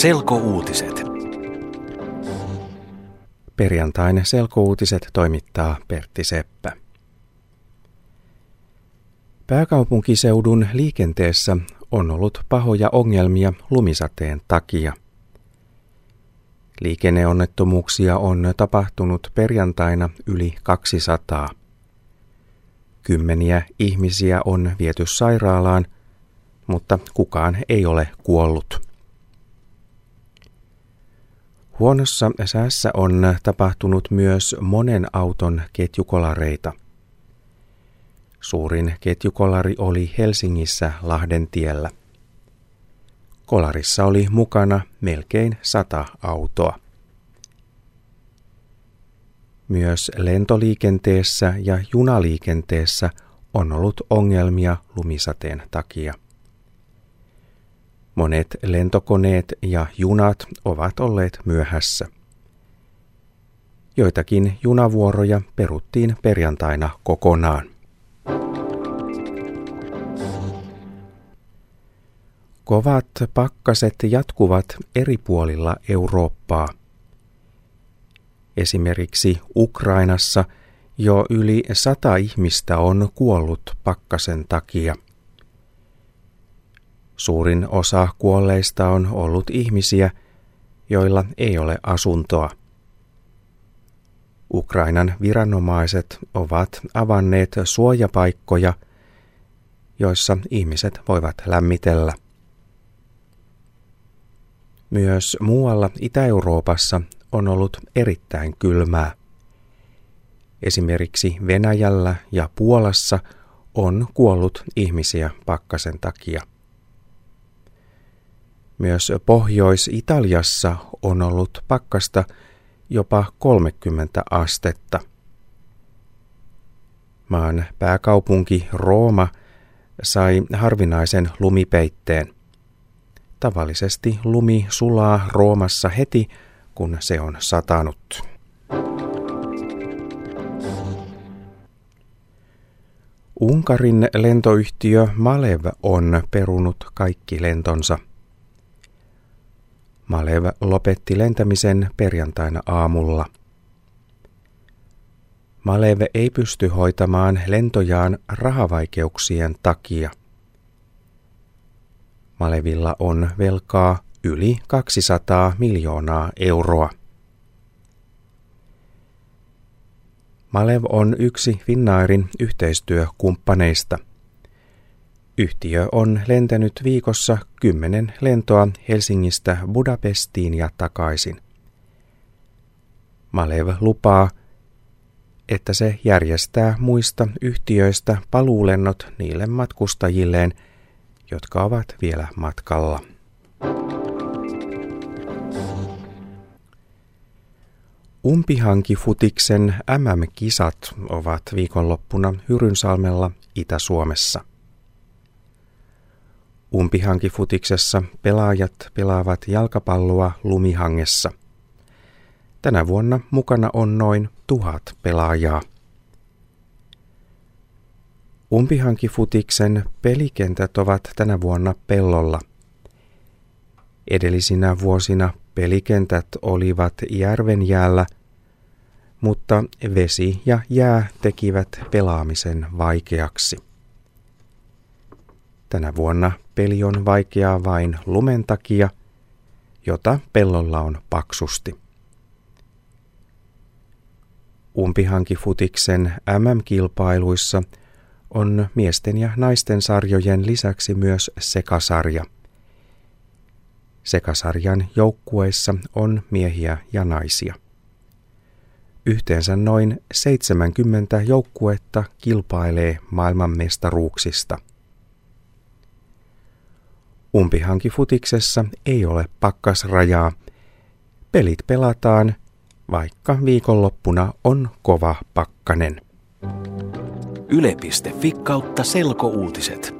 Selkouutiset. Perjantain selkouutiset toimittaa Pertti Seppä. Pääkaupunkiseudun liikenteessä on ollut pahoja ongelmia lumisateen takia. Liikenneonnettomuuksia on tapahtunut perjantaina yli 200. Kymmeniä ihmisiä on viety sairaalaan, mutta kukaan ei ole kuollut. Huonossa säässä on tapahtunut myös monen auton ketjukolareita. Suurin ketjukolari oli Helsingissä Lahden tiellä. Kolarissa oli mukana melkein sata autoa. Myös lentoliikenteessä ja junaliikenteessä on ollut ongelmia lumisateen takia. Monet lentokoneet ja junat ovat olleet myöhässä. Joitakin junavuoroja peruttiin perjantaina kokonaan. Kovat pakkaset jatkuvat eri puolilla Eurooppaa. Esimerkiksi Ukrainassa jo yli sata ihmistä on kuollut pakkasen takia – Suurin osa kuolleista on ollut ihmisiä, joilla ei ole asuntoa. Ukrainan viranomaiset ovat avanneet suojapaikkoja, joissa ihmiset voivat lämmitellä. Myös muualla Itä-Euroopassa on ollut erittäin kylmää. Esimerkiksi Venäjällä ja Puolassa on kuollut ihmisiä pakkasen takia. Myös Pohjois-Italiassa on ollut pakkasta jopa 30 astetta. Maan pääkaupunki Rooma sai harvinaisen lumipeitteen. Tavallisesti lumi sulaa Roomassa heti, kun se on satanut. Unkarin lentoyhtiö Malev on perunut kaikki lentonsa – Malev lopetti lentämisen perjantaina aamulla. Malev ei pysty hoitamaan lentojaan rahavaikeuksien takia. Malevilla on velkaa yli 200 miljoonaa euroa. Malev on yksi Finnairin yhteistyökumppaneista – Yhtiö on lentänyt viikossa kymmenen lentoa Helsingistä Budapestiin ja takaisin. Malev lupaa, että se järjestää muista yhtiöistä paluulennot niille matkustajilleen, jotka ovat vielä matkalla. Umpihankifutiksen MM-kisat ovat viikonloppuna Hyrynsalmella Itä-Suomessa. Umpihankifutiksessa pelaajat pelaavat jalkapalloa lumihangessa. Tänä vuonna mukana on noin tuhat pelaajaa. Umpihankifutiksen pelikentät ovat tänä vuonna pellolla. Edellisinä vuosina pelikentät olivat järvenjäällä, mutta vesi ja jää tekivät pelaamisen vaikeaksi. Tänä vuonna peli on vaikeaa vain lumen takia, jota pellolla on paksusti. Umpihankifutiksen MM-kilpailuissa on miesten ja naisten sarjojen lisäksi myös sekasarja. Sekasarjan joukkueissa on miehiä ja naisia. Yhteensä noin 70 joukkuetta kilpailee maailmanmestaruuksista – Umpihankifutiksessa ei ole pakkasrajaa. Pelit pelataan, vaikka viikonloppuna on kova pakkanen. Yle.fi kautta selkouutiset.